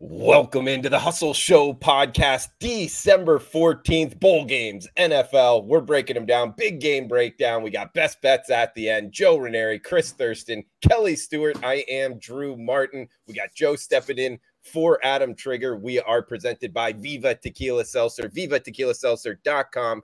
Welcome into the Hustle Show podcast, December 14th, bowl games, NFL. We're breaking them down. Big game breakdown. We got best bets at the end. Joe Raineri, Chris Thurston, Kelly Stewart. I am Drew Martin. We got Joe stepping in for Adam Trigger. We are presented by Viva Tequila Seltzer, vivatequilaseltzer.com.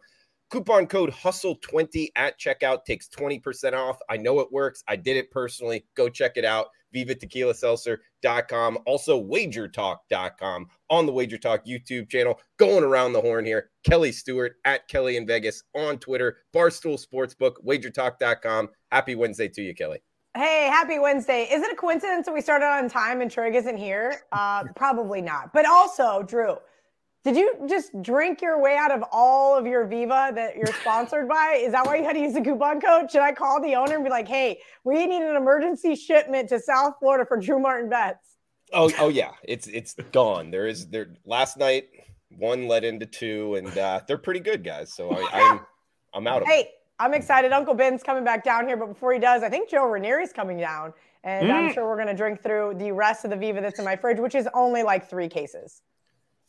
Coupon code HUSTLE20 at checkout takes 20% off. I know it works. I did it personally. Go check it out vivatequilaseltzer.com, also wagertalk.com on the Wager Talk YouTube channel. Going around the horn here, Kelly Stewart at Kelly in Vegas on Twitter, Barstool Sportsbook, wagertalk.com. Happy Wednesday to you, Kelly. Hey, happy Wednesday. Is it a coincidence that we started on time and Trig isn't here? Uh, probably not. But also, Drew, did you just drink your way out of all of your Viva that you're sponsored by? Is that why you had to use the coupon code? Should I call the owner and be like, hey, we need an emergency shipment to South Florida for Drew Martin bets? Oh, oh yeah. It's it's gone. There is there last night one led into two, and uh, they're pretty good guys. So I, I'm I'm out of Hey, I'm excited. Uncle Ben's coming back down here, but before he does, I think Joe Raineri's coming down. And mm. I'm sure we're gonna drink through the rest of the Viva that's in my fridge, which is only like three cases.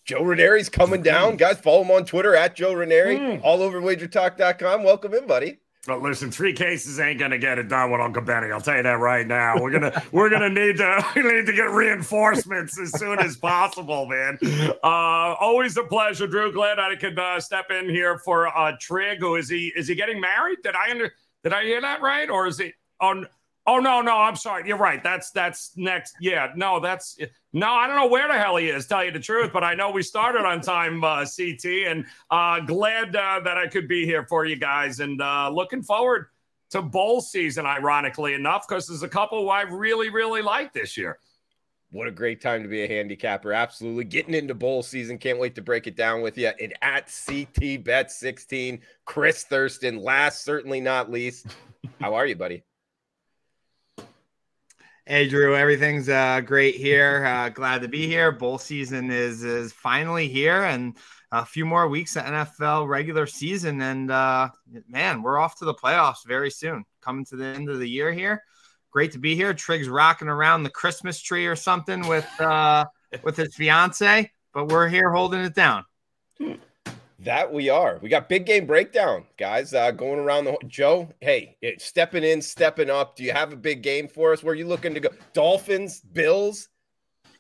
Joe Raineri's coming down. Guys, follow him on Twitter at Joe Ranieri, mm. all over wagertalk.com. Welcome in, buddy. But listen, three cases ain't gonna get it done with Uncle Benny. I'll tell you that right now. We're gonna we're gonna need to we need to get reinforcements as soon as possible, man. Uh, always a pleasure, Drew. Glad I could uh, step in here for uh, Trig. Who is he? Is he getting married? Did I under did I hear that right? Or is he on? Oh no, no, I'm sorry. You're right. That's that's next. Yeah, no, that's no. I don't know where the hell he is. Tell you the truth, but I know we started on time, uh, CT, and uh, glad uh, that I could be here for you guys, and uh, looking forward to bowl season. Ironically enough, because there's a couple I really, really like this year. What a great time to be a handicapper. Absolutely. Getting into bowl season. Can't wait to break it down with you. And at CT Bet 16, Chris Thurston, last, certainly not least. How are you, buddy? Hey Drew, everything's uh, great here. Uh, glad to be here. Bowl season is is finally here, and a few more weeks of NFL regular season, and uh, man, we're off to the playoffs very soon. Coming to the end of the year here. Great to be here. Trig's rocking around the Christmas tree or something with uh, with his fiance, but we're here holding it down. That we are. We got big game breakdown, guys. Uh, going around the Joe. Hey, it, stepping in, stepping up. Do you have a big game for us? Where are you looking to go? Dolphins, Bills.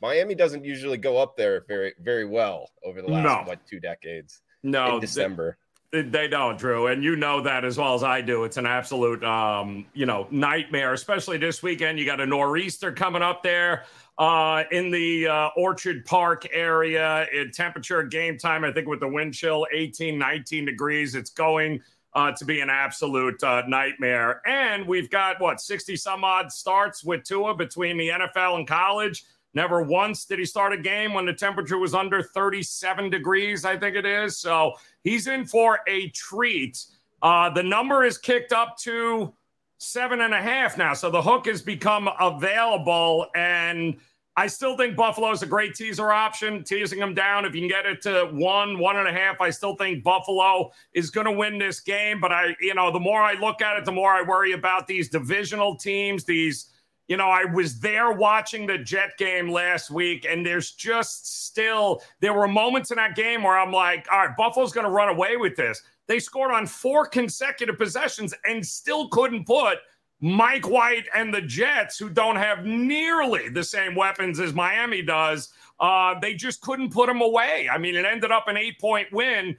Miami doesn't usually go up there very, very well over the last no. what two decades. No, in December. They, don't, Drew, and you know that as well as I do. It's an absolute, um, you know, nightmare. Especially this weekend, you got a nor'easter coming up there uh, in the uh, Orchard Park area. In temperature game time, I think with the wind chill 18, 19 degrees, it's going uh, to be an absolute uh, nightmare. And we've got what 60 some odd starts with Tua between the NFL and college. Never once did he start a game when the temperature was under 37 degrees, I think it is. So he's in for a treat. Uh, the number is kicked up to seven and a half now. So the hook has become available. And I still think Buffalo is a great teaser option, teasing them down. If you can get it to one, one and a half, I still think Buffalo is going to win this game. But I, you know, the more I look at it, the more I worry about these divisional teams. These, you know, I was there watching the Jet game last week, and there's just still, there were moments in that game where I'm like, all right, Buffalo's going to run away with this. They scored on four consecutive possessions and still couldn't put Mike White and the Jets, who don't have nearly the same weapons as Miami does, uh, they just couldn't put them away. I mean, it ended up an eight point win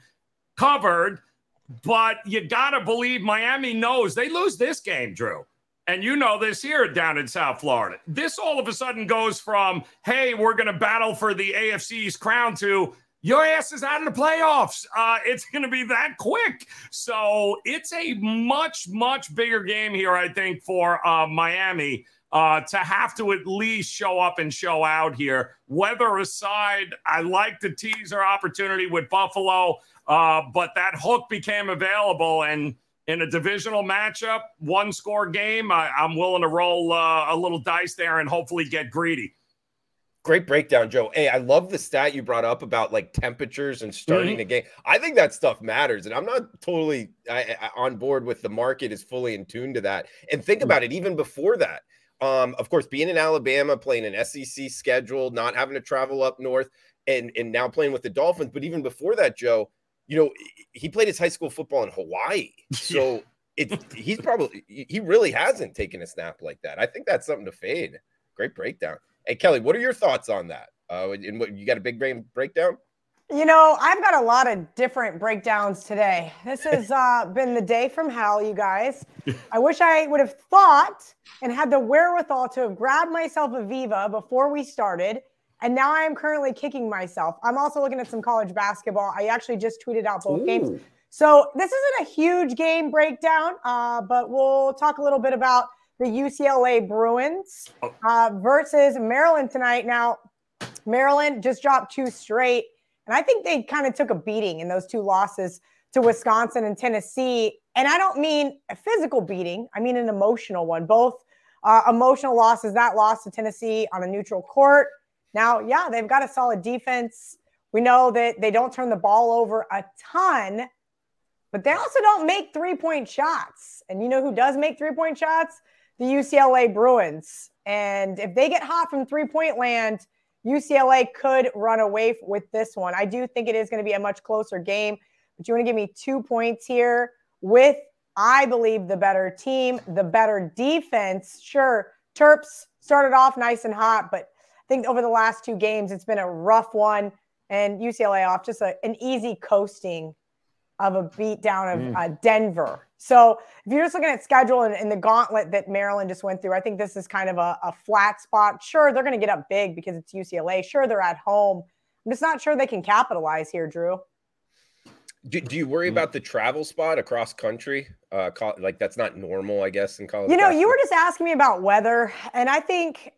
covered, but you got to believe Miami knows they lose this game, Drew. And you know this here down in South Florida. This all of a sudden goes from, hey, we're going to battle for the AFC's crown to, your ass is out of the playoffs. Uh, it's going to be that quick. So it's a much, much bigger game here, I think, for uh, Miami uh, to have to at least show up and show out here. Weather aside, I like the teaser opportunity with Buffalo, uh, but that hook became available. And in a divisional matchup, one score game, I, am willing to roll uh, a little dice there and hopefully get greedy. Great breakdown, Joe. Hey, I love the stat you brought up about like temperatures and starting mm-hmm. the game. I think that stuff matters, and I'm not totally I, I, on board with the market is fully in tune to that. And think mm. about it, even before that, Um, of course, being in Alabama, playing an SEC schedule, not having to travel up north, and and now playing with the Dolphins. But even before that, Joe, you know, he played his high school football in Hawaii, so it he's probably he really hasn't taken a snap like that. I think that's something to fade. Great breakdown. Hey Kelly, what are your thoughts on that? Uh, and what you got a big brain breakdown? You know, I've got a lot of different breakdowns today. This has uh, been the day from hell, you guys. I wish I would have thought and had the wherewithal to have grabbed myself a Viva before we started. And now I am currently kicking myself. I'm also looking at some college basketball. I actually just tweeted out both Ooh. games. So this isn't a huge game breakdown, uh, but we'll talk a little bit about the UCLA Bruins oh. uh, versus Maryland tonight. Now, Maryland just dropped two straight. And I think they kind of took a beating in those two losses to Wisconsin and Tennessee. And I don't mean a physical beating, I mean an emotional one. Both uh, emotional losses, that loss to Tennessee on a neutral court. Now, yeah, they've got a solid defense. We know that they don't turn the ball over a ton, but they also don't make three point shots. And you know who does make three point shots? The UCLA Bruins. And if they get hot from three point land, UCLA could run away with this one. I do think it is going to be a much closer game, but you want to give me two points here with, I believe, the better team, the better defense. Sure, Terps started off nice and hot, but think over the last two games, it's been a rough one. And UCLA off just a, an easy coasting of a beatdown of mm. uh, Denver. So if you're just looking at schedule and, and, the gauntlet that Maryland just went through, I think this is kind of a, a flat spot. Sure, they're going to get up big because it's UCLA. Sure, they're at home. I'm just not sure they can capitalize here, Drew. Do, do you worry mm. about the travel spot across country? Uh, like that's not normal, I guess, in college. You know, basketball. you were just asking me about weather, and I think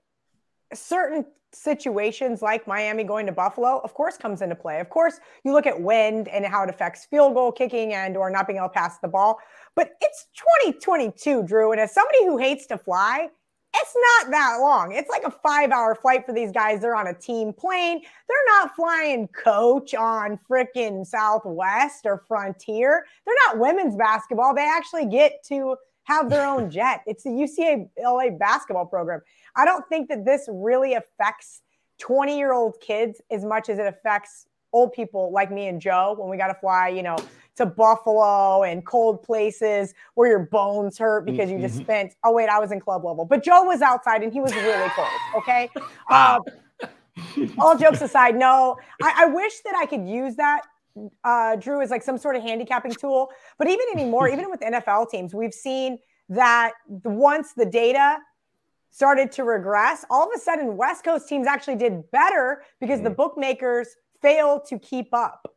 certain situations like Miami going to Buffalo, of course, comes into play. Of course, you look at wind and how it affects field goal kicking and or not being able to pass the ball. But it's 2022, Drew, and as somebody who hates to fly, it's not that long. It's like a five hour flight for these guys. They're on a team plane. They're not flying coach on freaking Southwest or Frontier. They're not women's basketball. They actually get to have their own jet. It's the UCLA basketball program. I don't think that this really affects 20 year old kids as much as it affects old people like me and Joe when we got to fly, you know, to Buffalo and cold places where your bones hurt because you just mm-hmm. spent. Oh wait, I was in club level, but Joe was outside and he was really cold. Okay. Uh, all jokes aside, no, I, I, wish that I could use that. Uh, Drew is like some sort of handicapping tool, but even anymore, even with NFL teams, we've seen that once the data started to regress, all of a sudden West Coast teams actually did better because mm-hmm. the bookmakers failed to keep up.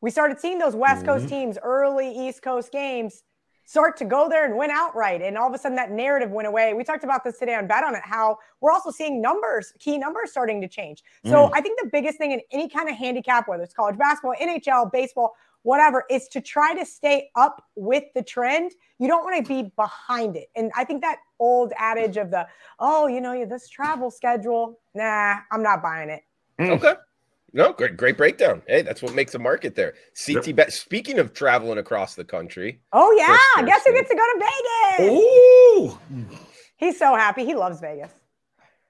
We started seeing those West Coast mm-hmm. teams, early East Coast games, start to go there and win outright. And all of a sudden that narrative went away. We talked about this today on Bet on It, how we're also seeing numbers, key numbers starting to change. So mm. I think the biggest thing in any kind of handicap, whether it's college basketball, NHL, baseball, whatever, is to try to stay up with the trend. You don't want to be behind it. And I think that old adage of the, oh, you know, this travel schedule, nah, I'm not buying it. Mm. Okay. No, great, great breakdown. Hey, that's what makes a market there. CT yep. bet. Speaking of traveling across the country. Oh yeah, guess who gets to go to Vegas? Ooh, he's so happy. He loves Vegas.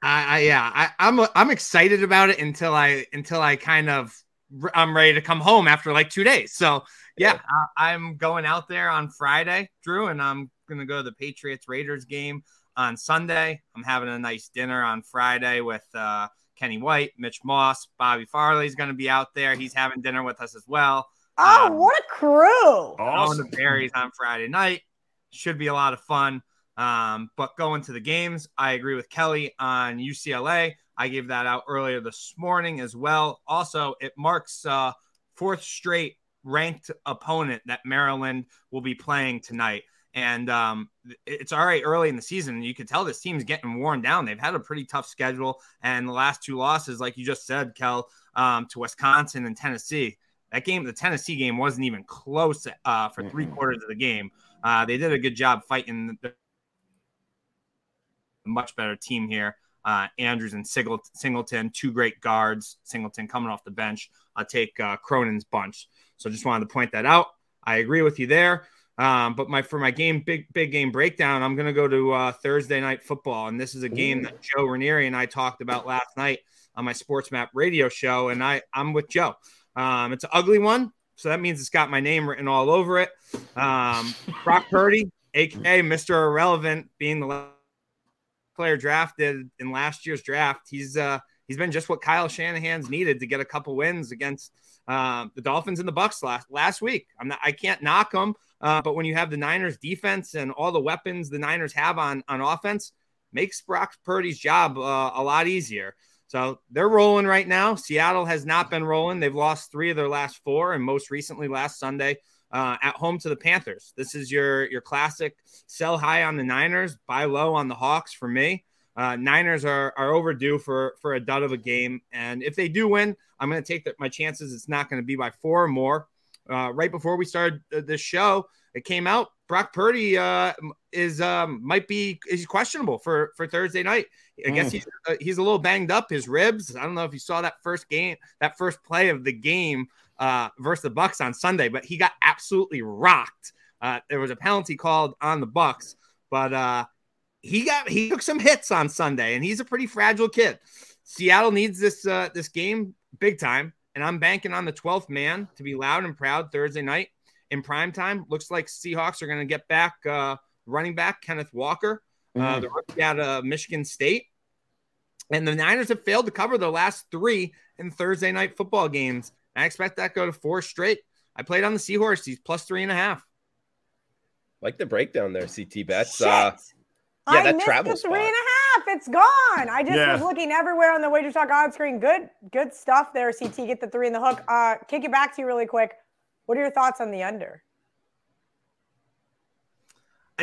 I, I yeah, I, I'm I'm excited about it until I until I kind of I'm ready to come home after like two days. So yeah, yeah. I, I'm going out there on Friday, Drew, and I'm gonna go to the Patriots Raiders game on Sunday. I'm having a nice dinner on Friday with. uh Kenny White, Mitch Moss, Bobby Farley's going to be out there. He's having dinner with us as well. Oh, um, what a crew! Awesome. Going to Barry's on Friday night. Should be a lot of fun. Um, but going to the games, I agree with Kelly on UCLA. I gave that out earlier this morning as well. Also, it marks uh, fourth straight ranked opponent that Maryland will be playing tonight. And um, it's all right early in the season. You can tell this team's getting worn down. They've had a pretty tough schedule. And the last two losses, like you just said, Kel, um, to Wisconsin and Tennessee, that game, the Tennessee game, wasn't even close uh, for three quarters of the game. Uh, they did a good job fighting the much better team here. Uh, Andrews and Singleton, two great guards. Singleton coming off the bench. I'll take uh, Cronin's bunch. So just wanted to point that out. I agree with you there. Um, but my for my game big big game breakdown, I'm gonna go to uh, Thursday night football, and this is a game that Joe Raineri and I talked about last night on my Sports Map radio show, and I I'm with Joe. Um, it's an ugly one, so that means it's got my name written all over it. Um, Brock Purdy, aka Mr. Irrelevant, being the player drafted in last year's draft, he's uh he's been just what Kyle Shanahan's needed to get a couple wins against uh, the Dolphins and the Bucks last last week. I'm not I can't knock them uh, but when you have the Niners defense and all the weapons the Niners have on, on offense, makes Brock Purdy's job uh, a lot easier. So they're rolling right now. Seattle has not been rolling. They've lost three of their last four, and most recently last Sunday uh, at home to the Panthers. This is your your classic sell high on the Niners, buy low on the Hawks for me. Uh, Niners are, are overdue for for a dud of a game, and if they do win, I'm going to take the, my chances. It's not going to be by four or more uh, right before we started the show, it came out Brock Purdy uh, is um, might be is questionable for for Thursday night. I guess mm. he's uh, he's a little banged up. His ribs. I don't know if you saw that first game, that first play of the game uh, versus the Bucks on Sunday, but he got absolutely rocked. Uh, there was a penalty called on the Bucks, but uh, he got he took some hits on Sunday, and he's a pretty fragile kid. Seattle needs this uh, this game big time and I'm banking on the 12th man to be loud and proud Thursday night in prime time. Looks like Seahawks are going to get back uh, running back Kenneth Walker, uh, the mm. rookie out of Michigan State. And the Niners have failed to cover the last three in Thursday night football games. I expect that go to four straight. I played on the Seahorse. He's plus three and a half. Like the breakdown there, CT bets. Uh, yeah, I that missed travel the three spot. and a half it's gone. I just yeah. was looking everywhere on the Wager Talk on screen. Good, good stuff there, CT. Get the three in the hook. Uh, kick it back to you really quick. What are your thoughts on the under?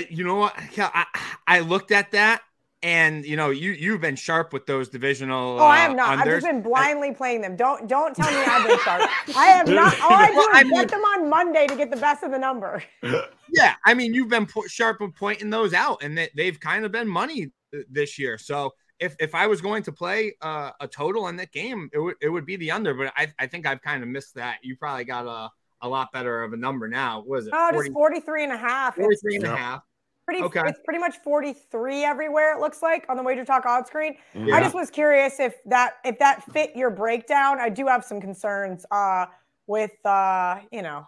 You know what? I, I looked at that and you know you you've been sharp with those divisional. Oh, I have not. Unders. I've just been blindly I, playing them. Don't don't tell me I've been sharp. I have not. All I do well, is I mean, bet them on Monday to get the best of the number. Yeah, I mean you've been sharp with pointing those out, and they, they've kind of been money this year. So if if I was going to play uh, a total on that game, it would it would be the under. But I, I think I've kind of missed that. You probably got a, a lot better of a number now. What is it? Oh, 40, just 43 and a half. 43 and a half. Pretty, okay. It's pretty much 43 everywhere. It looks like on the Wager Talk odds screen. Yeah. I just was curious if that if that fit your breakdown. I do have some concerns uh, with uh, you know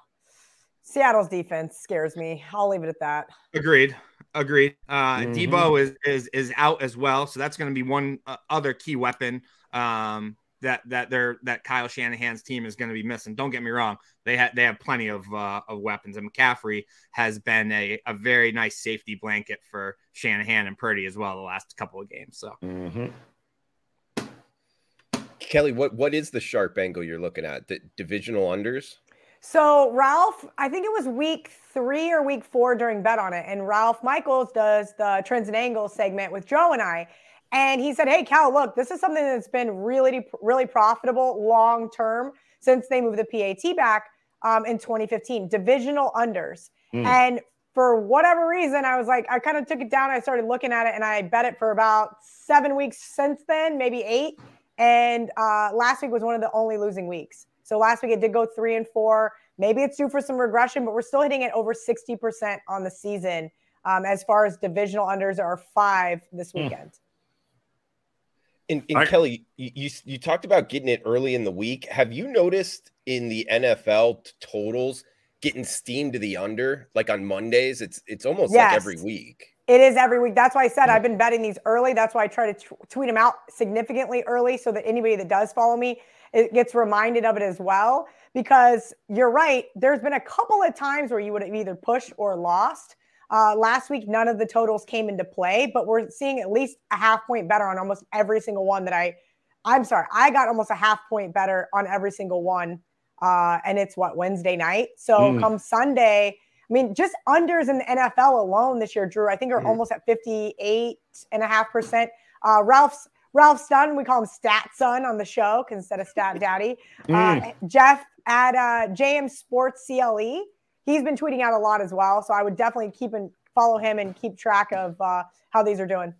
Seattle's defense scares me. I'll leave it at that. Agreed. Agreed. Uh, mm-hmm. Deebo is is is out as well, so that's going to be one uh, other key weapon um, that that they're that Kyle Shanahan's team is going to be missing. Don't get me wrong; they have they have plenty of uh, of weapons, and McCaffrey has been a, a very nice safety blanket for Shanahan and Purdy as well the last couple of games. So. Mm-hmm. Kelly, what what is the sharp angle you're looking at? The divisional unders? So Ralph, I think it was week three or week four during Bet on It, and Ralph Michaels does the Trends and Angles segment with Joe and I, and he said, "Hey Cal, look, this is something that's been really, really profitable long term since they moved the PAT back um, in 2015. Divisional unders, mm. and for whatever reason, I was like, I kind of took it down. I started looking at it, and I bet it for about seven weeks since then, maybe eight. And uh, last week was one of the only losing weeks. So last week it did go three and four. Maybe it's due for some regression, but we're still hitting it over 60% on the season. Um, as far as divisional unders are five this hmm. weekend. And, and I, Kelly, you, you talked about getting it early in the week. Have you noticed in the NFL totals getting steamed to the under like on Mondays? It's it's almost yes. like every week. It is every week. That's why I said hmm. I've been betting these early. That's why I try to t- tweet them out significantly early so that anybody that does follow me it gets reminded of it as well. Because you're right, there's been a couple of times where you would have either pushed or lost. Uh, last week, none of the totals came into play, but we're seeing at least a half point better on almost every single one that I. I'm sorry, I got almost a half point better on every single one, uh, and it's what Wednesday night. So mm. come Sunday, I mean, just unders in the NFL alone this year, Drew, I think are mm. almost at 58 and a half percent. Uh, Ralph's Ralph Stun, we call him Stat Son on the show instead of Stat Daddy. Mm. Uh, Jeff at uh, JM Sports CLE, he's been tweeting out a lot as well. So I would definitely keep and follow him and keep track of uh, how these are doing.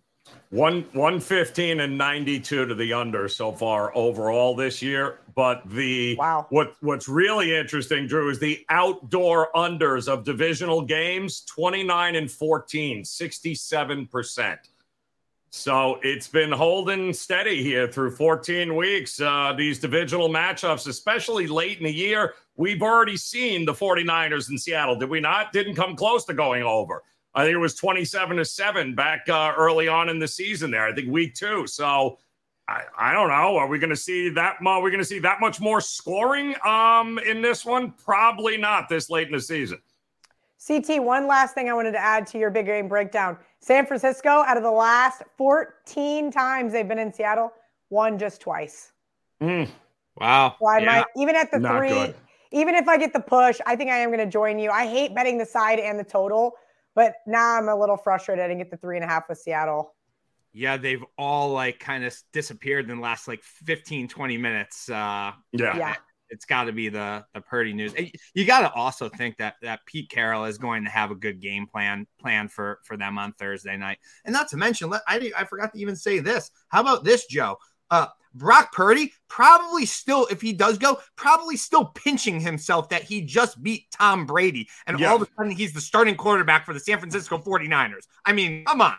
One 115 and 92 to the under so far overall this year. But the wow. what what's really interesting, Drew, is the outdoor unders of divisional games 29 and 14, 67%. So it's been holding steady here through 14 weeks. Uh, these divisional matchups, especially late in the year, we've already seen the 49ers in Seattle. Did we not? Didn't come close to going over. I think it was 27 to 7 back uh, early on in the season there. I think week two. So I, I don't know. Are we going to see that? Are we going to see that much more scoring um, in this one? Probably not this late in the season. CT, one last thing I wanted to add to your big game breakdown. San Francisco, out of the last 14 times they've been in Seattle, won just twice. Mm. Wow. So I yeah. might, even at the Not three, good. even if I get the push, I think I am going to join you. I hate betting the side and the total, but now I'm a little frustrated. I didn't get the three and a half with Seattle. Yeah, they've all like kind of disappeared in the last like 15, 20 minutes. Uh, yeah. Yeah it's got to be the the Purdy news. You got to also think that that Pete Carroll is going to have a good game plan plan for for them on Thursday night. And not to mention, I I forgot to even say this. How about this, Joe? Uh, Brock Purdy probably still, if he does go, probably still pinching himself that he just beat Tom Brady. And yeah. all of a sudden he's the starting quarterback for the San Francisco 49ers. I mean, come on.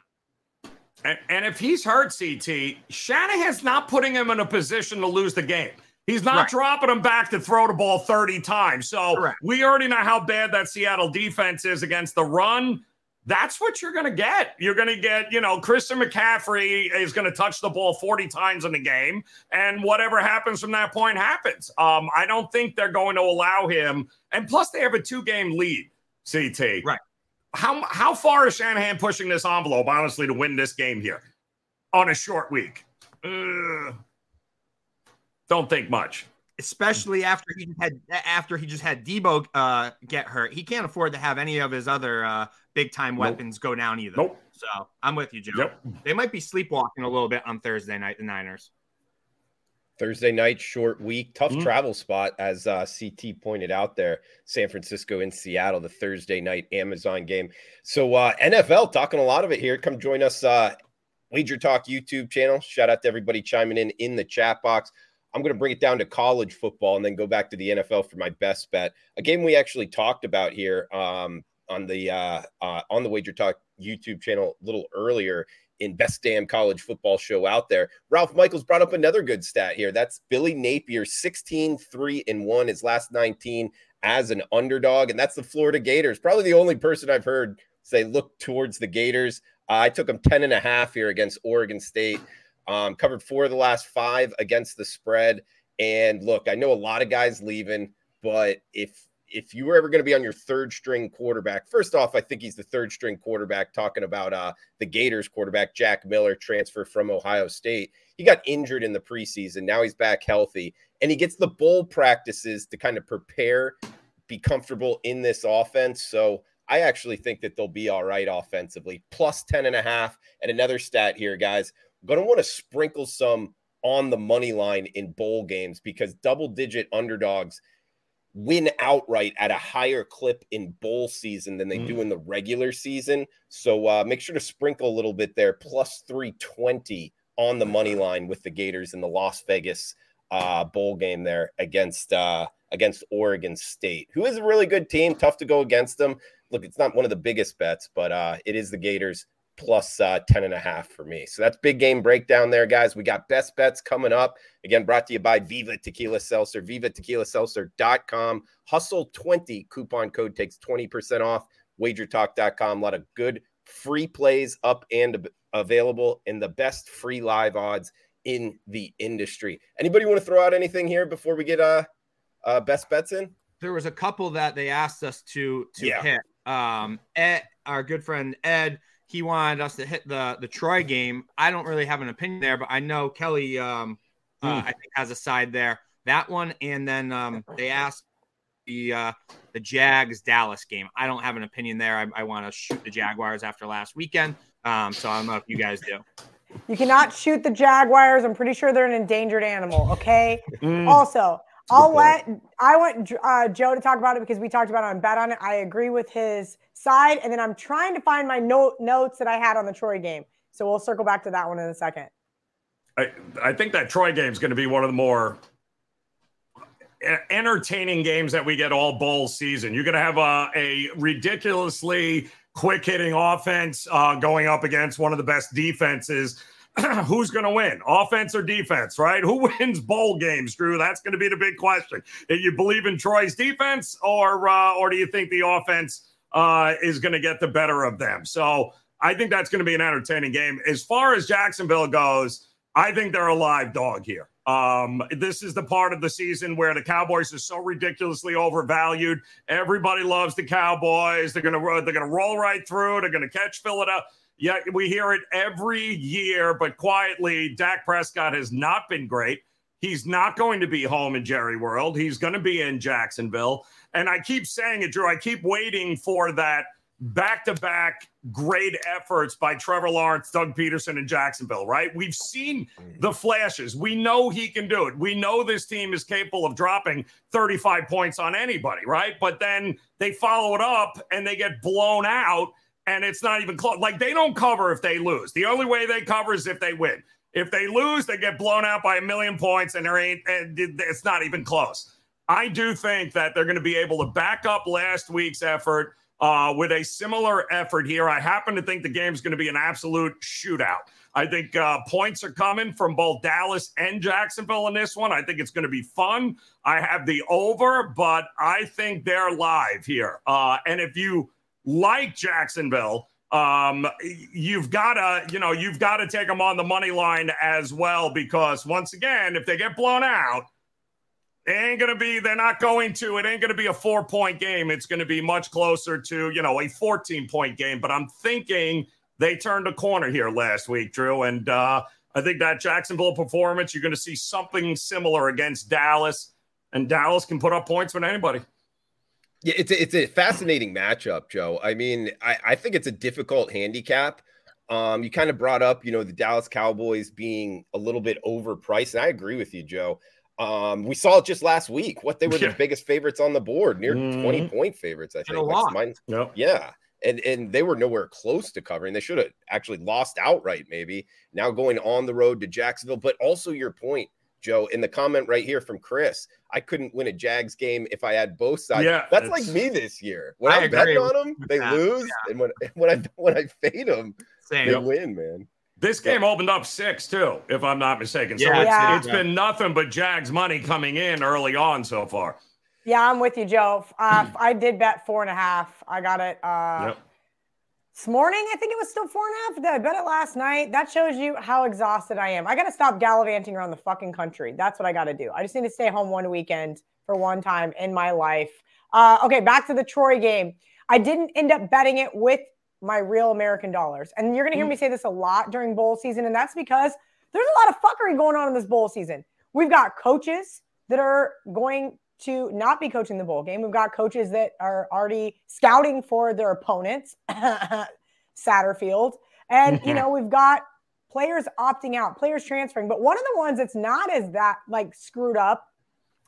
And, and if he's hurt, CT, Shanahan's not putting him in a position to lose the game. He's not right. dropping him back to throw the ball 30 times. So Correct. we already know how bad that Seattle defense is against the run. That's what you're going to get. You're going to get, you know, Christian McCaffrey is going to touch the ball 40 times in the game, and whatever happens from that point happens. Um, I don't think they're going to allow him. And plus, they have a two game lead, CT. Right. How, how far is Shanahan pushing this envelope, honestly, to win this game here on a short week? Uh, don't think much. Especially after he had after he just had Deebo uh, get hurt, he can't afford to have any of his other uh, big time nope. weapons go down either. Nope. So I'm with you, Joe. Yep. They might be sleepwalking a little bit on Thursday night. The Niners. Thursday night, short week, tough mm-hmm. travel spot, as uh, CT pointed out there. San Francisco and Seattle, the Thursday night Amazon game. So uh, NFL talking a lot of it here. Come join us, uh, Wager Talk YouTube channel. Shout out to everybody chiming in in the chat box. I'm going to bring it down to college football and then go back to the NFL for my best bet. A game we actually talked about here um, on the uh, uh, on the Wager Talk YouTube channel a little earlier in best damn college football show out there. Ralph Michaels brought up another good stat here. That's Billy Napier, 16, 3 and 1, his last 19 as an underdog. And that's the Florida Gators. Probably the only person I've heard say look towards the Gators. Uh, I took them 10 and a half here against Oregon State. Um, covered four of the last five against the spread. And look, I know a lot of guys leaving, but if if you were ever going to be on your third string quarterback, first off, I think he's the third string quarterback. Talking about uh, the Gators quarterback, Jack Miller, transfer from Ohio State. He got injured in the preseason. Now he's back healthy, and he gets the bowl practices to kind of prepare, be comfortable in this offense. So I actually think that they'll be all right offensively. Plus 10 and a half. And another stat here, guys going to want to sprinkle some on the money line in bowl games because double digit underdogs win outright at a higher clip in bowl season than they mm. do in the regular season. So uh, make sure to sprinkle a little bit there, plus 320 on the money line with the Gators in the Las Vegas uh, bowl game there against uh, against Oregon State, who is a really good team. Tough to go against them. Look, it's not one of the biggest bets, but uh, it is the Gators plus uh, 10 and a half for me. So that's big game breakdown there, guys. We got best bets coming up. Again, brought to you by Viva Tequila Seltzer, Viva Tequila vivatequilaseltzer.com. Hustle 20 coupon code takes 20% off. Wagertalk.com. A lot of good free plays up and available and the best free live odds in the industry. Anybody want to throw out anything here before we get uh, uh best bets in? There was a couple that they asked us to to yeah. hit. Um, Ed, our good friend Ed he wanted us to hit the the Troy game. I don't really have an opinion there, but I know Kelly um, mm. uh. I think has a side there. That one, and then um, they asked the uh, the Jags Dallas game. I don't have an opinion there. I, I want to shoot the Jaguars after last weekend. Um, so I don't know if you guys do. You cannot shoot the Jaguars. I'm pretty sure they're an endangered animal. Okay. Mm. Also, I'll let I want uh, Joe to talk about it because we talked about it on bet on it. I agree with his side, and then I'm trying to find my note notes that I had on the Troy game So we'll circle back to that one in a second. I, I think that Troy game is going to be one of the more entertaining games that we get all bowl season. You're going to have a, a ridiculously quick hitting offense uh, going up against one of the best defenses. Who's going to win, offense or defense, right? Who wins bowl games, Drew? That's going to be the big question. Do you believe in Troy's defense, or uh, or do you think the offense uh, is going to get the better of them? So I think that's going to be an entertaining game. As far as Jacksonville goes, I think they're a live dog here. Um, this is the part of the season where the Cowboys are so ridiculously overvalued. Everybody loves the Cowboys. They're gonna they're gonna roll right through. They're gonna catch Philadelphia. Yeah, we hear it every year, but quietly, Dak Prescott has not been great. He's not going to be home in Jerry World. He's going to be in Jacksonville. And I keep saying it, Drew. I keep waiting for that back to back great efforts by Trevor Lawrence, Doug Pederson, and Jacksonville, right? We've seen the mm-hmm. flashes. We know he can do it. We know this team is capable of dropping 35 points on anybody, right? But then they follow it up and they get blown out, and it's not even close. Like they don't cover if they lose. The only way they cover is if they win. If they lose, they get blown out by a million points, and there ain't, and it's not even close. I do think that they're going to be able to back up last week's effort uh, with a similar effort here. I happen to think the game's going to be an absolute shootout. I think uh, points are coming from both Dallas and Jacksonville in this one. I think it's going to be fun. I have the over, but I think they're live here. Uh, and if you like Jacksonville, um, you've got to, you know, you've got to take them on the money line as well because once again, if they get blown out, it ain't to be, they're not going to, it ain't to be a four point game. It's to be much closer to, you know, a 14 point game. But I'm thinking they turned a corner here last week, Drew. And uh, I think that Jacksonville performance, you're going to see something similar against Dallas. And Dallas can put up points with anybody. Yeah, it's a, it's a fascinating matchup, Joe. I mean, I, I think it's a difficult handicap. Um, you kind of brought up, you know, the Dallas Cowboys being a little bit overpriced. And I agree with you, Joe. Um, we saw it just last week. What they were yeah. the biggest favorites on the board, near mm-hmm. 20 point favorites, I think. A lot. Mine, yep. Yeah. And and they were nowhere close to covering. They should have actually lost outright, maybe. Now going on the road to Jacksonville. But also your point, Joe, in the comment right here from Chris, I couldn't win a Jags game if I had both sides. Yeah, that's like me this year. When I am betting on them, they that. lose, yeah. and when when I when I fade them, Same. they win, man. This game opened up six too, if I'm not mistaken. So yeah, it's, yeah. it's been nothing but Jags money coming in early on so far. Yeah, I'm with you, Joe. Uh, I did bet four and a half. I got it uh, yep. This morning. I think it was still four and a half. I bet it last night. That shows you how exhausted I am. I got to stop gallivanting around the fucking country. That's what I got to do. I just need to stay home one weekend for one time in my life. Uh, okay, back to the Troy game. I didn't end up betting it with my real American dollars. And you're going to hear me mm. say this a lot during bowl season. And that's because there's a lot of fuckery going on in this bowl season. We've got coaches that are going to not be coaching the bowl game. We've got coaches that are already scouting for their opponents, Satterfield. And, you know, we've got players opting out, players transferring. But one of the ones that's not as that like screwed up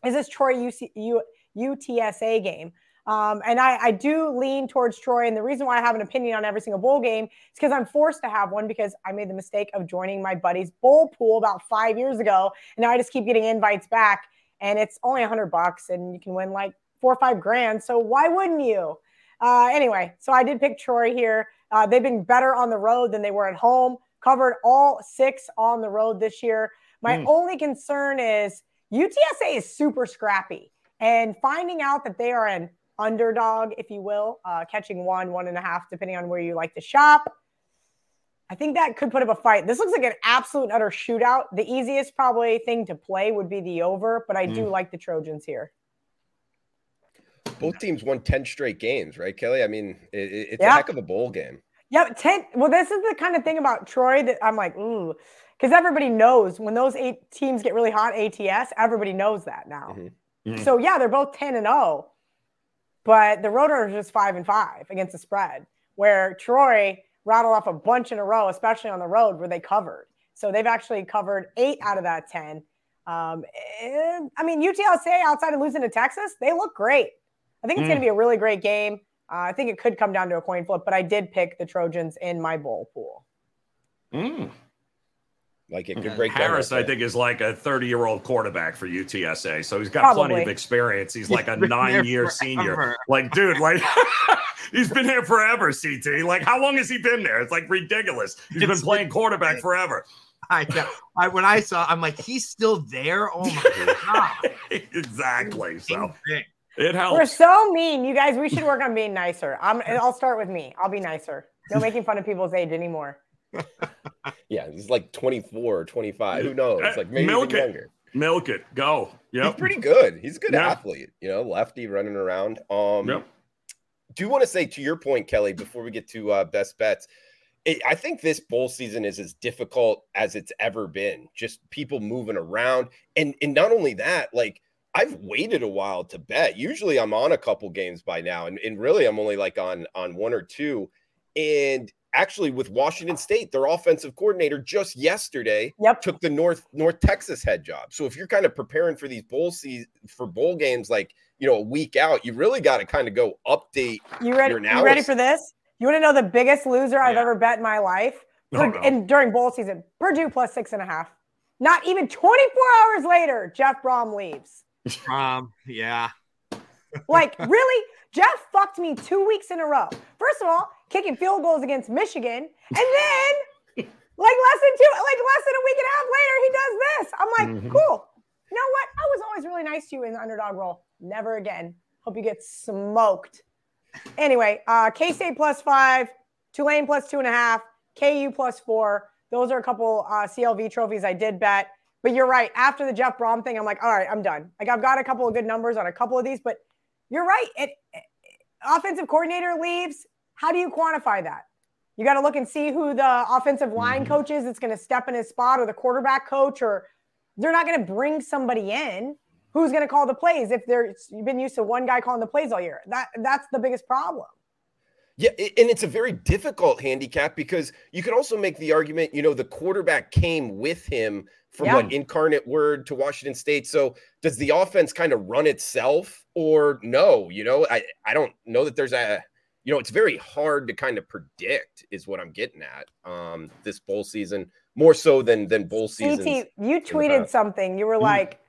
is this Troy UC, U, UTSA game. Um, and I, I, do lean towards Troy. And the reason why I have an opinion on every single bowl game is because I'm forced to have one because I made the mistake of joining my buddy's bowl pool about five years ago. And now I just keep getting invites back. And it's only a hundred bucks and you can win like four or five grand. So why wouldn't you? Uh, anyway, so I did pick Troy here. Uh, they've been better on the road than they were at home, covered all six on the road this year. My mm. only concern is UTSA is super scrappy. And finding out that they are an underdog, if you will, uh, catching one, one and a half, depending on where you like to shop. I think that could put up a fight. This looks like an absolute utter shootout. The easiest probably thing to play would be the over, but I do mm. like the Trojans here. Both teams won 10 straight games, right, Kelly? I mean, it, it's yeah. a heck of a bowl game. Yep, 10. Well, this is the kind of thing about Troy that I'm like, ooh, because everybody knows when those eight teams get really hot, ATS, everybody knows that now. Mm-hmm. Mm-hmm. So, yeah, they're both 10 and 0. But the Roadrunners just five and five against the spread, where Troy rattled off a bunch in a row, especially on the road where they covered. So they've actually covered eight out of that 10. Um, and, I mean, UTSA outside of losing to Texas, they look great. I think it's mm. going to be a really great game. Uh, I think it could come down to a coin flip, but I did pick the Trojans in my bowl pool. Mm. Like it could break Harris, down. I think, is like a 30 year old quarterback for UTSA. So he's got Probably. plenty of experience. He's like a nine year senior. Like, dude, like he's been here forever, CT. Like, how long has he been there? It's like ridiculous. He's been It's- playing quarterback forever. I, know. I when I saw, I'm like, he's still there. Oh my god! exactly. So Thing. it We're so mean, you guys. We should work on being nicer. I'm. I'll start with me. I'll be nicer. No making fun of people's age anymore. Yeah, he's like 24 or 25. Who knows? Uh, Like maybe milk even it. younger. Milk it. Go. Yeah. He's pretty good. He's a good Yeah. athlete, you know, lefty running around. Um Yep. do you want to say to your point, Kelly, before we get to uh, best bets? It, I think this bowl season is as difficult as it's ever been. Just people moving around, and and not only that, like I've waited a while to bet. Usually, I'm on a couple games by now, and, and really, I'm only like on on one or two. And actually, with Washington State, their offensive coordinator just yesterday Yep. took the North North Texas head job. So if you're kind of preparing for these bowl season for bowl games, like you know a week out, you really got to kind of go update You ready? Your You ready for this? You want to know the biggest loser I've Yeah. ever bet in my life? Oh, no. And during bowl season, Purdue plus six and a half. Not even 24 hours later, Jeff Brohm leaves. Um, yeah. Like, really? Jeff fucked me two weeks in a row. First of all, kicking field goals against Michigan, and then like less than two, like less than a week and a half later, he does this. I'm like, Mhm. cool. You know what? I was always really nice to you in the underdog role. Never again. Hope you get smoked. Anyway, uh, K State plus five, Tulane plus two and a half, KU plus four. Those are a couple uh, CLV trophies I did bet. But you're right. After the Jeff Brohm thing, I'm like, all right, I'm done. Like I've got a couple of good numbers on a couple of these, but you're right. It, it- offensive coordinator leaves. How do you quantify that? You got to look and see who the offensive line Mhm. coach is that's going to step in his spot, or the quarterback coach, or they're not going to bring somebody in who's going to call the plays if they're you've been used to one guy calling the plays all year. That that's the biggest problem. Yeah, and it's a very difficult handicap because you can also make the argument, you know, the quarterback came with him from Yeah. what incarnate word to Washington State. So does the offense kind of run itself or no? You know, I, I don't know that there's a you know, it's very hard to kind of predict, is what I'm getting at. Um, this bowl season, more so than than bowl season. CT, you tweeted something. You were like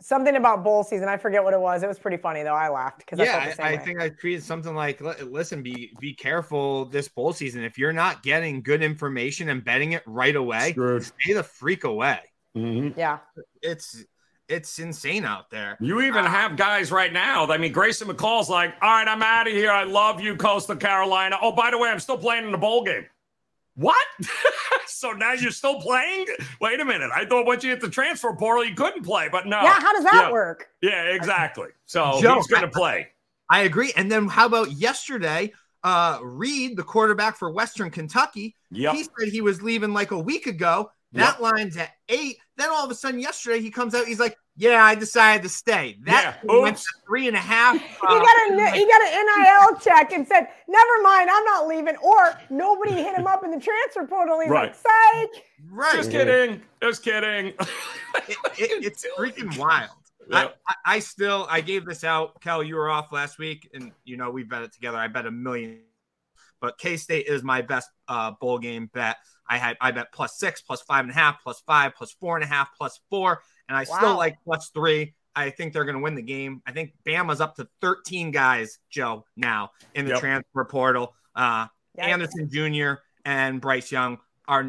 something about bowl season. I forget what it was. It was pretty funny though. I laughed because I felt the Yeah, same I, I think I tweeted something like, "Listen, be be careful this bowl season. If you're not getting good information and betting it right away, Screwed. stay the freak away. Mhm. yeah. It's it's insane out there. You even have guys right now. I mean, Grayson McCall's like, all right, I'm out of here. I love you, Coastal Carolina. Oh, by the way, I'm still playing in the bowl game. What? so now you're still playing? Wait a minute. I thought once you hit the transfer portal, you couldn't play, but no. Yeah. How does that Yeah. work? Yeah, exactly. So Joe, he's going to play. I agree. And then how about yesterday? Uh, Reed, the quarterback for Western Kentucky, Yep. he said he was leaving like a week ago. That line's at eight. Then all of a sudden, yesterday he comes out. He's like, "Yeah, I decided to stay." That Yeah, went to three and a half. He got a he got an NIL check and said, "Never mind, I'm not leaving." Or nobody hit him up in the transfer portal. He's Right. like, "Psych." right. Just kidding. Just kidding. It- it- it's freaking wild. Yep. I, I, I still I gave this out. Kel, you were off last week, and you know we bet it together. I bet a million, but K State is my best uh, bowl game bet. I had I bet plus six, plus five and a half, plus five, plus four and a half, plus four, and I still like plus three. I think they're going to win the game. I think Bama's up to 13 guys, Joe, now in the Yep. transfer portal. Uh, Yikes. Anderson Jr. and Bryce Young are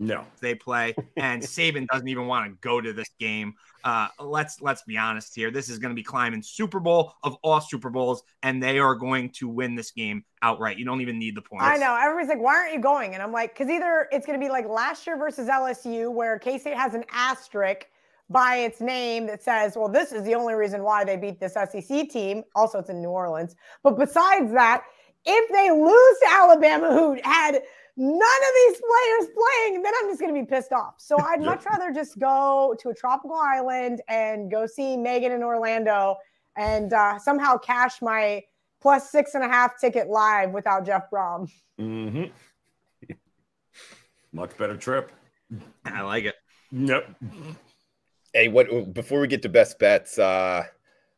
no. they play, and Saban doesn't even want to go to this game. Uh, let's let's be honest here. This is going to be climbing Super Bowl of all Super Bowls, and they are going to win this game outright. You don't even need the points. I know. Everybody's like, "Why aren't you going?" And I'm like, "Because either it's going to be like last year versus LSU, where K State has an asterisk by its name that says, well, this is the only reason why they beat this SEC team. Also, it's in New Orleans. But besides that, if they lose to Alabama, who had none of these players playing, then I'm just going to be pissed off. So I'd much rather just go to a tropical island and go see Megan in Orlando and uh, somehow cash my plus six and a half ticket live without Jeff Brohm. Mm-hmm. Much better trip. I like it. Yep. Hey, what before we get to best bets, uh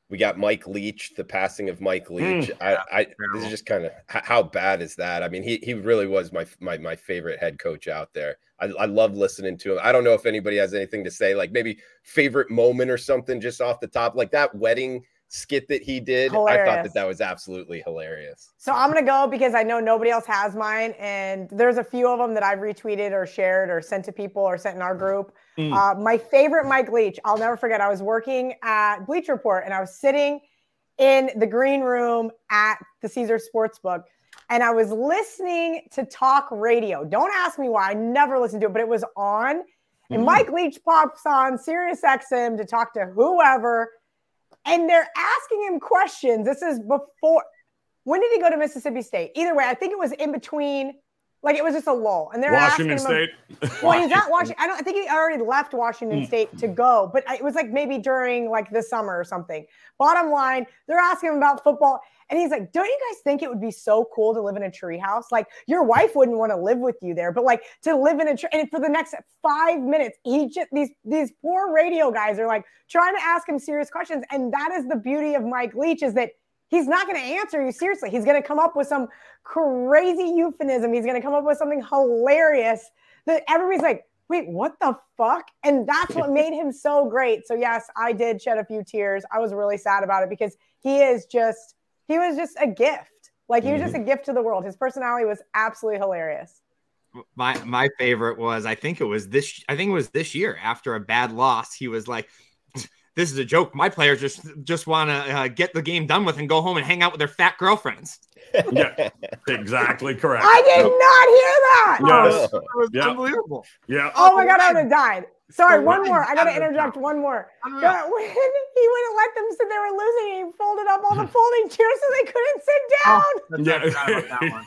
We got Mike Leach, the passing of Mike Leach. Mm, I, I this is just kind of how bad is that? I mean, he he really was my my my favorite head coach out there. I, I love listening to him. I don't know if anybody has anything to say, like maybe favorite moment or something just off the top, like that wedding skit that he did. Hilarious. I thought that that was absolutely hilarious. So I'm gonna go because I know nobody else has mine, and there's a few of them that I've retweeted or shared or sent to people or sent in our group. Mm. Uh, my favorite Mike Leach, I'll never forget. I was working at Bleach Report, and I was sitting in the green room at the Caesar Sportsbook. And I was listening to talk radio. Don't ask me why. I never listened to it, but it was on. And mm-hmm. Mike Leach pops on Sirius XM to talk to whoever and they're asking him questions. This is before. When did he go to Mississippi State? Either way, I think it was in between. Like it was just a lull, and they're asking. Washington State. About, well, he's not Washington. I don't. I think he already left Washington mm. State to go, but it was like maybe during like the summer or something. Bottom line, they're asking him about football, and he's like, "Don't you guys think it would be so cool to live in a treehouse? Like your wife wouldn't want to live with you there, but like to live in a tree." And for the next five minutes, he just these these poor radio guys are like trying to ask him serious questions, and that is the beauty of Mike Leach is that he's not going to answer you seriously. He's going to come up with some crazy euphemism. He's going to come up with something hilarious that everybody's like, wait, what the fuck? And that's what made him so great. So, yes, I did shed a few tears. I was really sad about it because he is just, he was just a gift. Like he was just a mm-hmm. gift to the world. His personality was absolutely hilarious. My my favorite was I think it was this I think it was this year after a bad loss he was like this is a joke. My players just just want to uh, get the game done with and go home and hang out with their fat girlfriends. yeah, exactly correct. I did not hear that. Yes. Oh, it was yeah. unbelievable. Yeah. Oh my god, I would have died. Sorry, one more. I got to interject one more. when he wouldn't let them sit, they were losing. He folded up all the folding chairs so they couldn't sit down. Oh, yeah.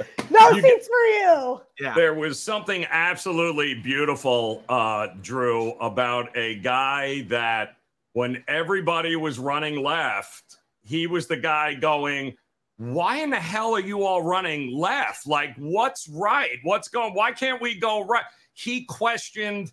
no you seats for you. Yeah. There was something absolutely beautiful, uh, Drew, about a guy that when everybody was running left, he was the guy going, why in the hell are you all running left? Like, what's right? What's going? Why can't we go right? He questioned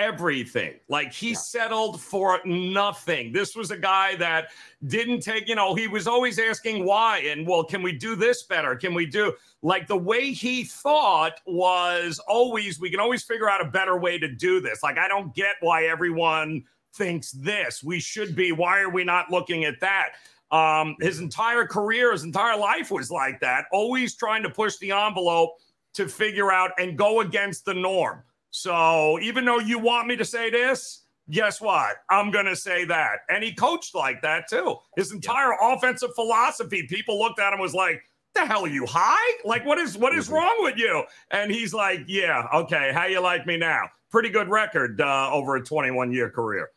everything. Like he yeah. settled for nothing. This was a guy that didn't take, you know, he was always asking why and well, can we do this better? Can we do like the way he thought was always we can always figure out a better way to do this. Like I don't get why everyone thinks this. We should be. Why are we not looking at that? Um, his entire career, his entire life was like that, always trying to push the envelope to figure out and go against the norm. So even though you want me to say this, guess what? I'm going to say that. And he coached like that too. His entire yeah. offensive philosophy, people looked at him was like, the hell are you high? Like what is what is mm-hmm. wrong with you? And he's like, yeah, okay, how you like me now? Pretty good record uh, over a 21 year career.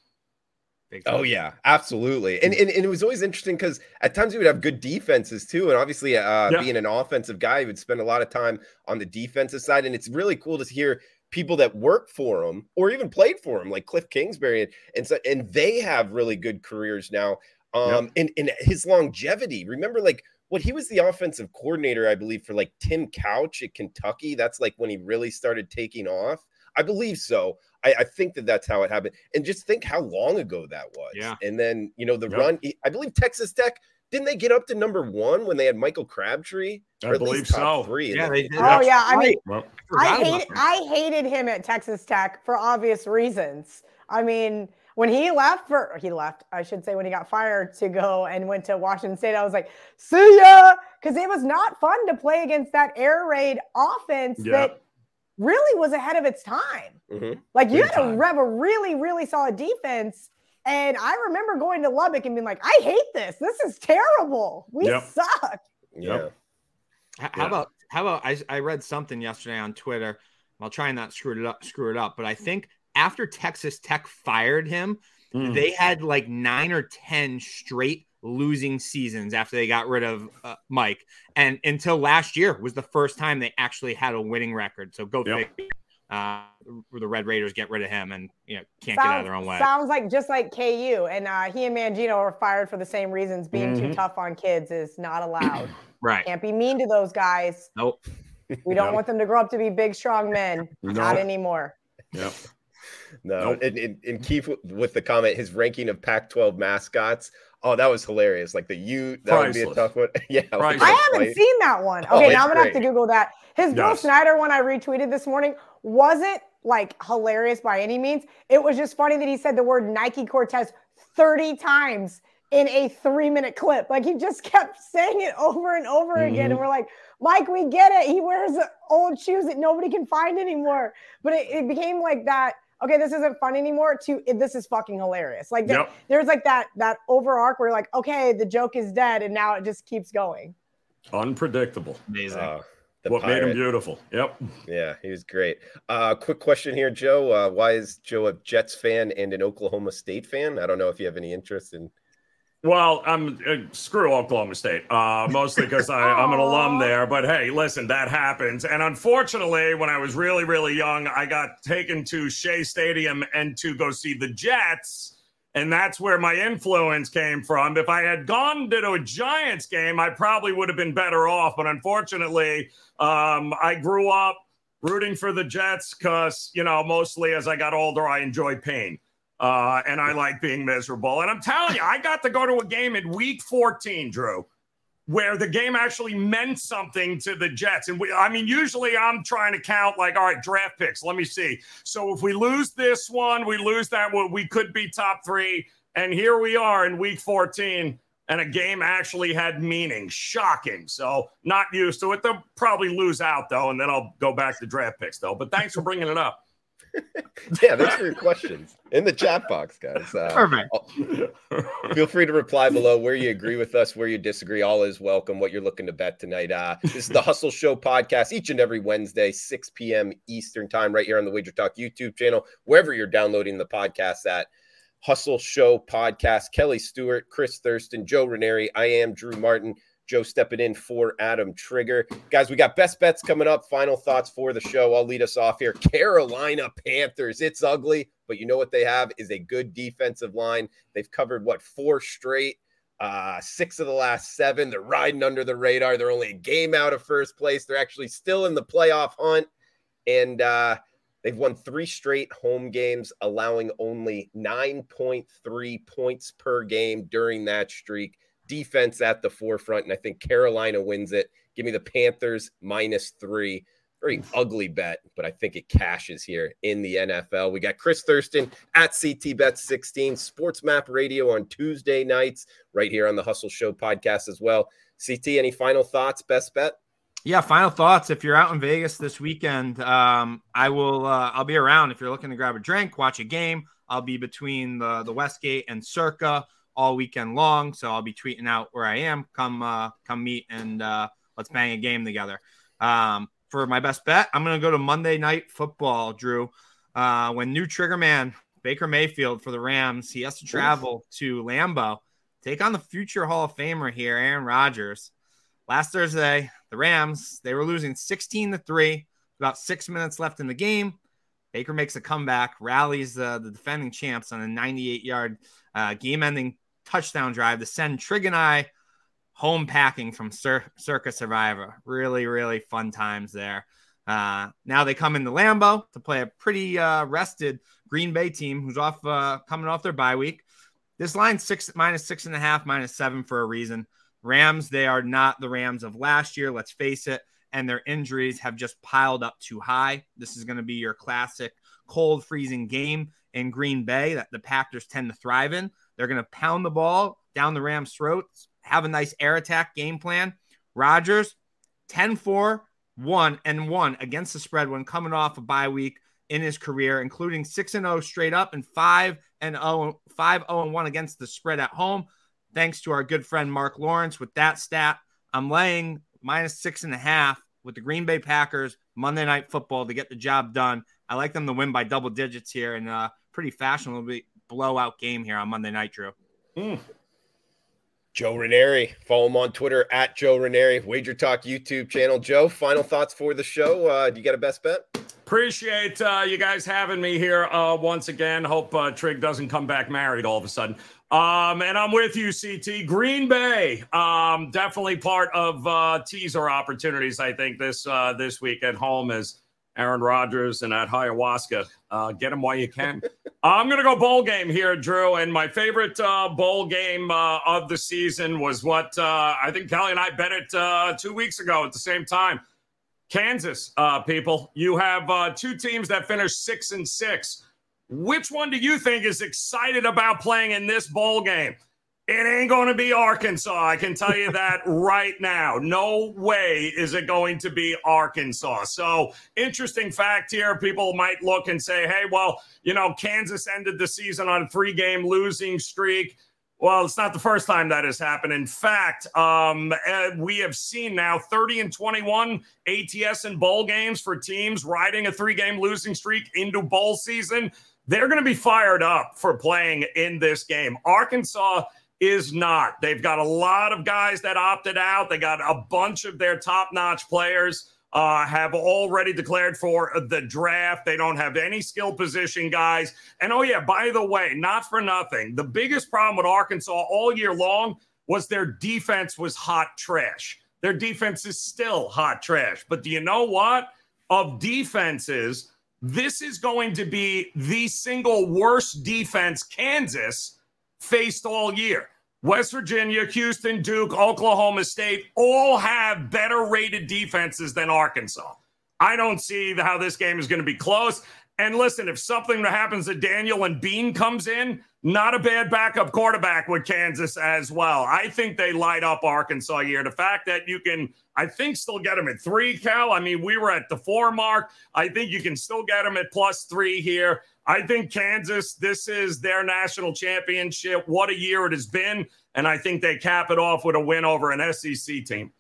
Oh yeah, absolutely. And, and, and it was always interesting because at times he would have good defenses too. And obviously, uh, yeah. being an offensive guy, he would spend a lot of time on the defensive side. And it's really cool to hear people that work for him or even played for him, like Kliff Kingsbury, and, and so and they have really good careers now. Um, and, and his longevity. Remember, like what he was the offensive coordinator, I believe, for like Tim Couch at Kentucky. That's like when he really started taking off. I believe so. I, I, think that that's how it happened. And just think how long ago that was. Yeah. And then, you know, the yep. run, I believe Texas Tech, didn't they get up to number one when they had Michael Crabtree? I believe so. Three yeah, they did. Oh, yeah. I mean, well, I, hate, I hated him at Texas Tech for obvious reasons. I mean, when he left for he left, I should say when he got fired to go and went to Washington State, I was like, see ya. Because it was not fun to play against that air raid offense yeah. that really was ahead of its time. Mm-hmm. Like you Big had to have a really, really solid defense. And I remember going to Lubbock and being like, I hate this. This is terrible. We yep. suck. Yeah. How, about how about I, I read something yesterday on Twitter. I'll try and not screw it up, screw it up. But I think after Texas Tech fired him, mm. they had like nine or ten straight losing seasons after they got rid of uh, Mike, and until last year was the first time they actually had a winning record. So go yep. figure. Uh, the Red Raiders get rid of him and you know can't sounds, get out of their own way. Sounds like just like KU and uh, he and Mangino are fired for the same reasons. Being mm-hmm. too tough on kids is not allowed. right. Can't be mean to those guys. Nope. We don't nope. want them to grow up to be big, strong men. Nope. Not anymore. Yep. No, nope. and, and, and Keith with the comment, his ranking of Pac-12 mascots. Oh, that was hilarious! Like the U, that Priceless. would be a tough one. yeah, I haven't seen that one. Oh, okay, oh, now I'm gonna great. have to Google that. His yes. Bill Snyder one I retweeted this morning wasn't like hilarious by any means. It was just funny that he said the word Nike Cortez 30 times in a three minute clip. Like he just kept saying it over and over mm-hmm. again. And we're like, Mike, we get it. He wears old shoes that nobody can find anymore. But it, it became like that. Okay, this isn't fun anymore. To this is fucking hilarious. Like yep. there's like that that over arc where like, okay, the joke is dead, and now it just keeps going. Unpredictable. Amazing. Uh, what pirate. made him beautiful? Yep. Yeah, he was great. Uh, quick question here, Joe. Uh, why is Joe a Jets fan and an Oklahoma State fan? I don't know if you have any interest in well, I'm uh, screw Oklahoma State, uh, mostly because I'm an alum there. But hey, listen, that happens. And unfortunately, when I was really, really young, I got taken to Shea Stadium and to go see the Jets. And that's where my influence came from. If I had gone to a Giants game, I probably would have been better off. But unfortunately, um, I grew up rooting for the Jets because, you know, mostly as I got older, I enjoyed pain. Uh, and I like being miserable. And I'm telling you, I got to go to a game in week 14, Drew, where the game actually meant something to the Jets. And we, I mean, usually I'm trying to count like, all right, draft picks. Let me see. So if we lose this one, we lose that one, we could be top three. And here we are in week 14 and a game actually had meaning. Shocking. So not used to it. They'll probably lose out though, and then I'll go back to draft picks though. But thanks for bringing it up. yeah, thanks for your questions in the chat box, guys. Uh, Perfect. feel free to reply below where you agree with us, where you disagree. All is welcome. What you're looking to bet tonight. Uh, this is the Hustle Show podcast each and every Wednesday, 6 p.m. Eastern time, right here on the Wager Talk YouTube channel, wherever you're downloading the podcast at. Hustle Show podcast. Kelly Stewart, Chris Thurston, Joe Raineri. I am Drew Martin. Joe stepping in for Adam Trigger. Guys, we got best bets coming up. Final thoughts for the show. I'll lead us off here. Carolina Panthers. It's ugly, but you know what they have is a good defensive line. They've covered what four straight, uh, six of the last seven. They're riding under the radar. They're only a game out of first place. They're actually still in the playoff hunt. And uh, they've won three straight home games, allowing only 9.3 points per game during that streak defense at the forefront, and I think Carolina wins it. Give me the Panthers minus three. Very ugly bet, but I think it cashes here in the NFL. We got Chris Thurston at CT Bet 16, Sports Map Radio on Tuesday nights, right here on the Hustle Show podcast as well. CT, any final thoughts? Best bet? Yeah, final thoughts. If you're out in Vegas this weekend, um, I will. Uh, I'll be around. If you're looking to grab a drink, watch a game, I'll be between the the Westgate and Circa all weekend long. So I'll be tweeting out where I am. Come uh, come meet and uh, let's bang a game together. Um, for my best bet, I'm gonna go to Monday Night Football, Drew. Uh, when new trigger man Baker Mayfield for the Rams, he has to travel to Lambeau, take on the future Hall of Famer here, Aaron Rodgers. Last Thursday, the Rams they were losing 16 to three. About six minutes left in the game. Baker makes a comeback, rallies uh, the defending champs on a 98 yard uh, game ending touchdown drive to send Trig and I home packing from Cir- Circa Survivor. Really, really fun times there. Uh, now they come into Lambeau to play a pretty uh, rested Green Bay team who's off uh, coming off their bye week. This line six minus six and a half, minus seven for a reason. Rams, they are not the Rams of last year. Let's face it. And their injuries have just piled up too high. This is going to be your classic cold, freezing game in Green Bay that the Packers tend to thrive in. They're going to pound the ball down the Rams' throats, have a nice air attack game plan. Rodgers, 10 4, 1 and 1 against the spread when coming off a bye week in his career, including 6 and 0 straight up and 5 and 0, 5 0 and 1 against the spread at home. Thanks to our good friend Mark Lawrence with that stat. I'm laying minus six and a half with the Green Bay Packers Monday Night Football to get the job done. I like them to win by double digits here and uh, pretty fashionably blowout game here on Monday night, Drew. Mm. Joe Raineri. Follow him on Twitter at Joe Raineri, Wager Talk YouTube channel. Joe, final thoughts for the show. Uh, do you got a best bet? Appreciate uh, you guys having me here uh, once again. Hope uh, Trig doesn't come back married all of a sudden. Um, and I'm with you, CT. Green Bay, um, definitely part of uh, teaser opportunities. I think this uh, this week at home is Aaron Rodgers and that ayahuasca. Uh, get them while you can. I'm going to go bowl game here, Drew. And my favorite uh, bowl game uh, of the season was what uh, I think Kelly and I bet it uh, two weeks ago at the same time. Kansas, uh, people. You have two teams that finished six and six. Which one do you think is excited about playing in this bowl game? It ain't going to be Arkansas. I can tell you that right now. No way is it going to be Arkansas. So, interesting fact here. People might look and say, hey, well, you know, Kansas ended the season on a three game losing streak. Well, it's not the first time that has happened. In fact, um, uh, we have seen now 30 and 21 ATS and bowl games for teams riding a three game losing streak into bowl season. They're going to be fired up for playing in this game. Arkansas is not. They've got a lot of guys that opted out. They got a bunch of their top notch players. Uh, have already declared for the draft. They don't have any skill position guys. And oh, yeah, by the way, not for nothing, the biggest problem with Arkansas all year long was their defense was hot trash. Their defense is still hot trash. But do you know what? Of defenses, this is going to be the single worst defense Kansas faced all year. West Virginia, Houston, Duke, Oklahoma State all have better rated defenses than Arkansas. I don't see how this game is going to be close. And listen, if something happens to Daniel and Bean comes in, not a bad backup quarterback with Kansas as well. I think they light up Arkansas here. The fact that you can, I think, still get them at three, Cal. I mean, we were at the four mark. I think you can still get them at plus three here. I think Kansas, this is their national championship. What a year it has been. And I think they cap it off with a win over an SEC team.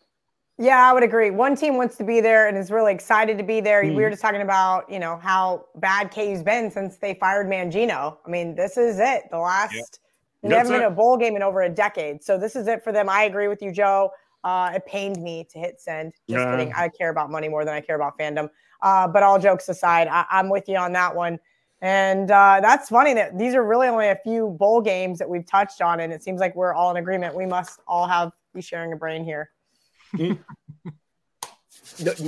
Yeah, I would agree. One team wants to be there and is really excited to be there. Mm. We were mm-hmm. just talking about, you know, how bad KU's been since they fired Mangino. I mean, this is it. The last, yep. they haven't been a bowl game in over a decade. So this is it for them. I agree with you, Joe. Uh, it pained me to hit send. Just yeah. kidding. I care about money more than I care about fandom. Uh, but all jokes aside, I- I'm with you on that one. And uh, that's funny that these are really only a few bowl games that we've touched on, and it seems like we're all in agreement. We must all have be sharing a brain here. No,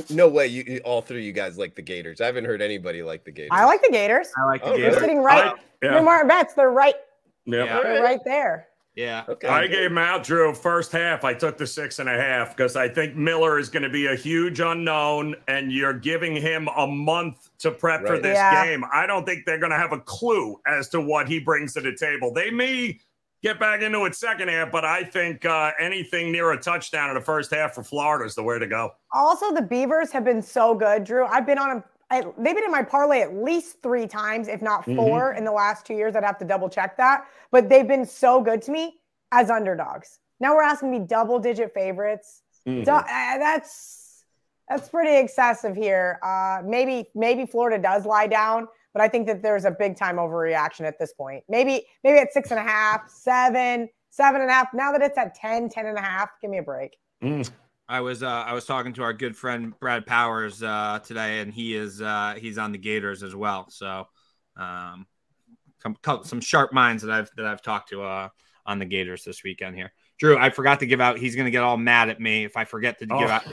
no, way. You all three of you guys like the Gators. I haven't heard anybody like the Gators. I like the Gators. I like the oh, Gators. They're sitting right. Like, yeah. Martin Betts. They're right. Yeah. They're right there. Yeah. Okay. I gave him out, Drew. First half, I took the six and a half because I think Miller is going to be a huge unknown, and you're giving him a month to prep right. for this yeah. game. I don't think they're going to have a clue as to what he brings to the table. They may get back into it second half, but I think uh, anything near a touchdown in the first half for Florida is the way to go. Also, the Beavers have been so good, Drew. I've been on a I, they've been in my parlay at least three times, if not mm-hmm. 4 mm-hmm. in the last two years. I'd have to double check that. But they've been so good to me as underdogs. Now we're asking me double digit favorites. Mm-hmm. Du- uh, that's that's pretty excessive here. Uh, maybe maybe Florida does lie down, but I think that there's a big time overreaction at this point. Maybe maybe at six and a half, seven, seven and a half. Now that it's at 10, 10 and a half, give me a break. Mm. I was uh, I was talking to our good friend Brad Powers uh, today, and he is uh, he's on the Gators as well. So um, some some sharp minds that I've that I've talked to uh, on the Gators this weekend here. Drew, I forgot to give out. He's going to get all mad at me if I forget to oh. give out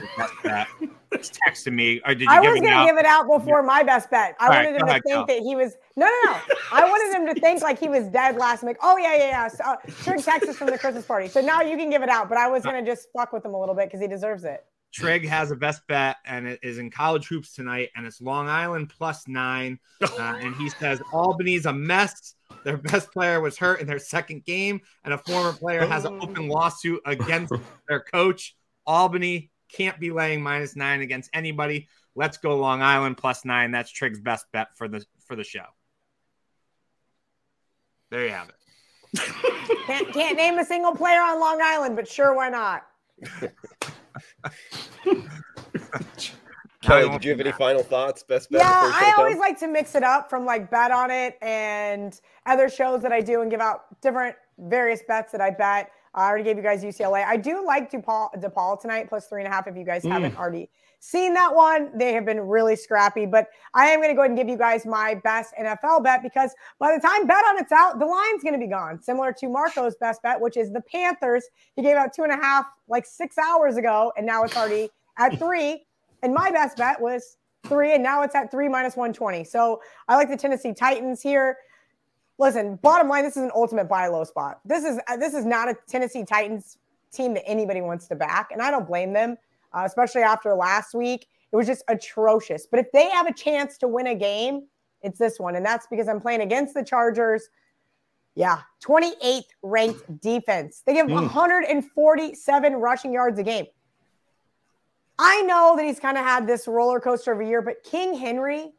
that. He's texting me. Or did you I was going to give it out before my best bet. I all wanted right, him to ahead, think go. that he was no, no, no. I wanted him to think like he was dead last week. Oh yeah, yeah, yeah. So, uh, Trig Texas from the Christmas party. So now you can give it out, but I was going to just fuck with him a little bit because he deserves it. Trig has a best bet, and it is in college hoops tonight, and it's Long Island plus nine. Uh, and he says Albany's a mess. Their best player was hurt in their second game, and a former player has an oh. open lawsuit against their coach. Albany can't be laying minus nine against anybody. Let's go Long Island plus nine. That's Trig's best bet for the for the show. There you have it. can't, can't name a single player on Long Island, but sure, why not? Kelly, did you have any final thoughts? Best bet? Yeah, I always like to mix it up from like bet on it and other shows that I do and give out different various bets that I bet. I already gave you guys UCLA. I do like DePaul, DePaul tonight plus three and a half. If you guys mm. haven't already seen that one, they have been really scrappy. But I am going to go ahead and give you guys my best NFL bet because by the time bet on it's out, the line's going to be gone. Similar to Marco's best bet, which is the Panthers. He gave out two and a half like six hours ago, and now it's already at three. And my best bet was three, and now it's at three minus 120. So I like the Tennessee Titans here. Listen, bottom line, this is an ultimate buy low spot. This is uh, this is not a Tennessee Titans team that anybody wants to back, and I don't blame them, uh, especially after last week. It was just atrocious. But if they have a chance to win a game, it's this one, and that's because I'm playing against the Chargers. Yeah, 28th ranked defense. They give mm. 147 rushing yards a game. I know that he's kind of had this roller coaster of a year, but King Henry,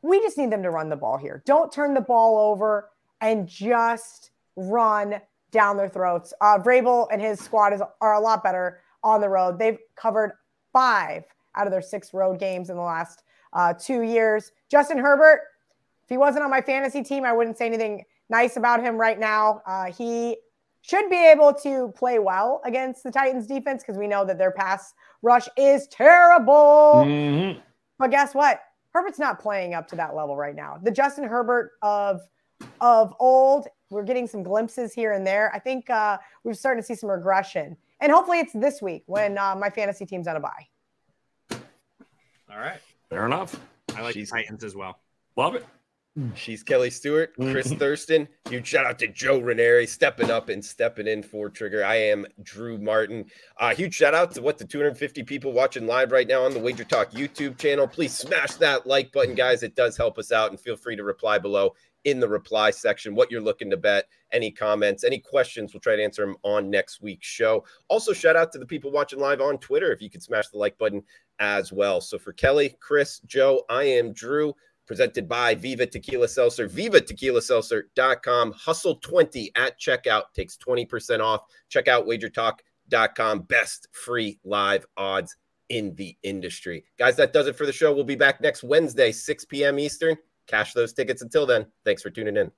we just need them to run the ball here. Don't turn the ball over and just run down their throats. Uh, Vrabel and his squad is, are a lot better on the road. They've covered five out of their six road games in the last uh, two years. Justin Herbert, if he wasn't on my fantasy team, I wouldn't say anything nice about him right now. Uh, he should be able to play well against the Titans defense because we know that their pass rush is terrible. Mm-hmm. But guess what? Herbert's not playing up to that level right now. The Justin Herbert of of old, we're getting some glimpses here and there. I think uh, we're starting to see some regression, and hopefully it's this week when uh, my fantasy team's on a bye. All right, fair enough. I like She's, Titans as well. Love it. She's Kelly Stewart, Chris mm-hmm. Thurston. Huge shout out to Joe Raineri stepping up and stepping in for Trigger. I am Drew Martin. Uh, huge shout out to what the 250 people watching live right now on the Wager Talk YouTube channel. Please smash that like button, guys. It does help us out, and feel free to reply below in the reply section what you're looking to bet. Any comments, any questions, we'll try to answer them on next week's show. Also, shout out to the people watching live on Twitter if you could smash the like button as well. So for Kelly, Chris, Joe, I am Drew presented by Viva Tequila Seltzer, vivatequilaseltzer.com. Hustle 20 at checkout takes 20% off. Check out wagertalk.com. Best free live odds in the industry. Guys, that does it for the show. We'll be back next Wednesday, 6 p.m. Eastern. Cash those tickets until then. Thanks for tuning in.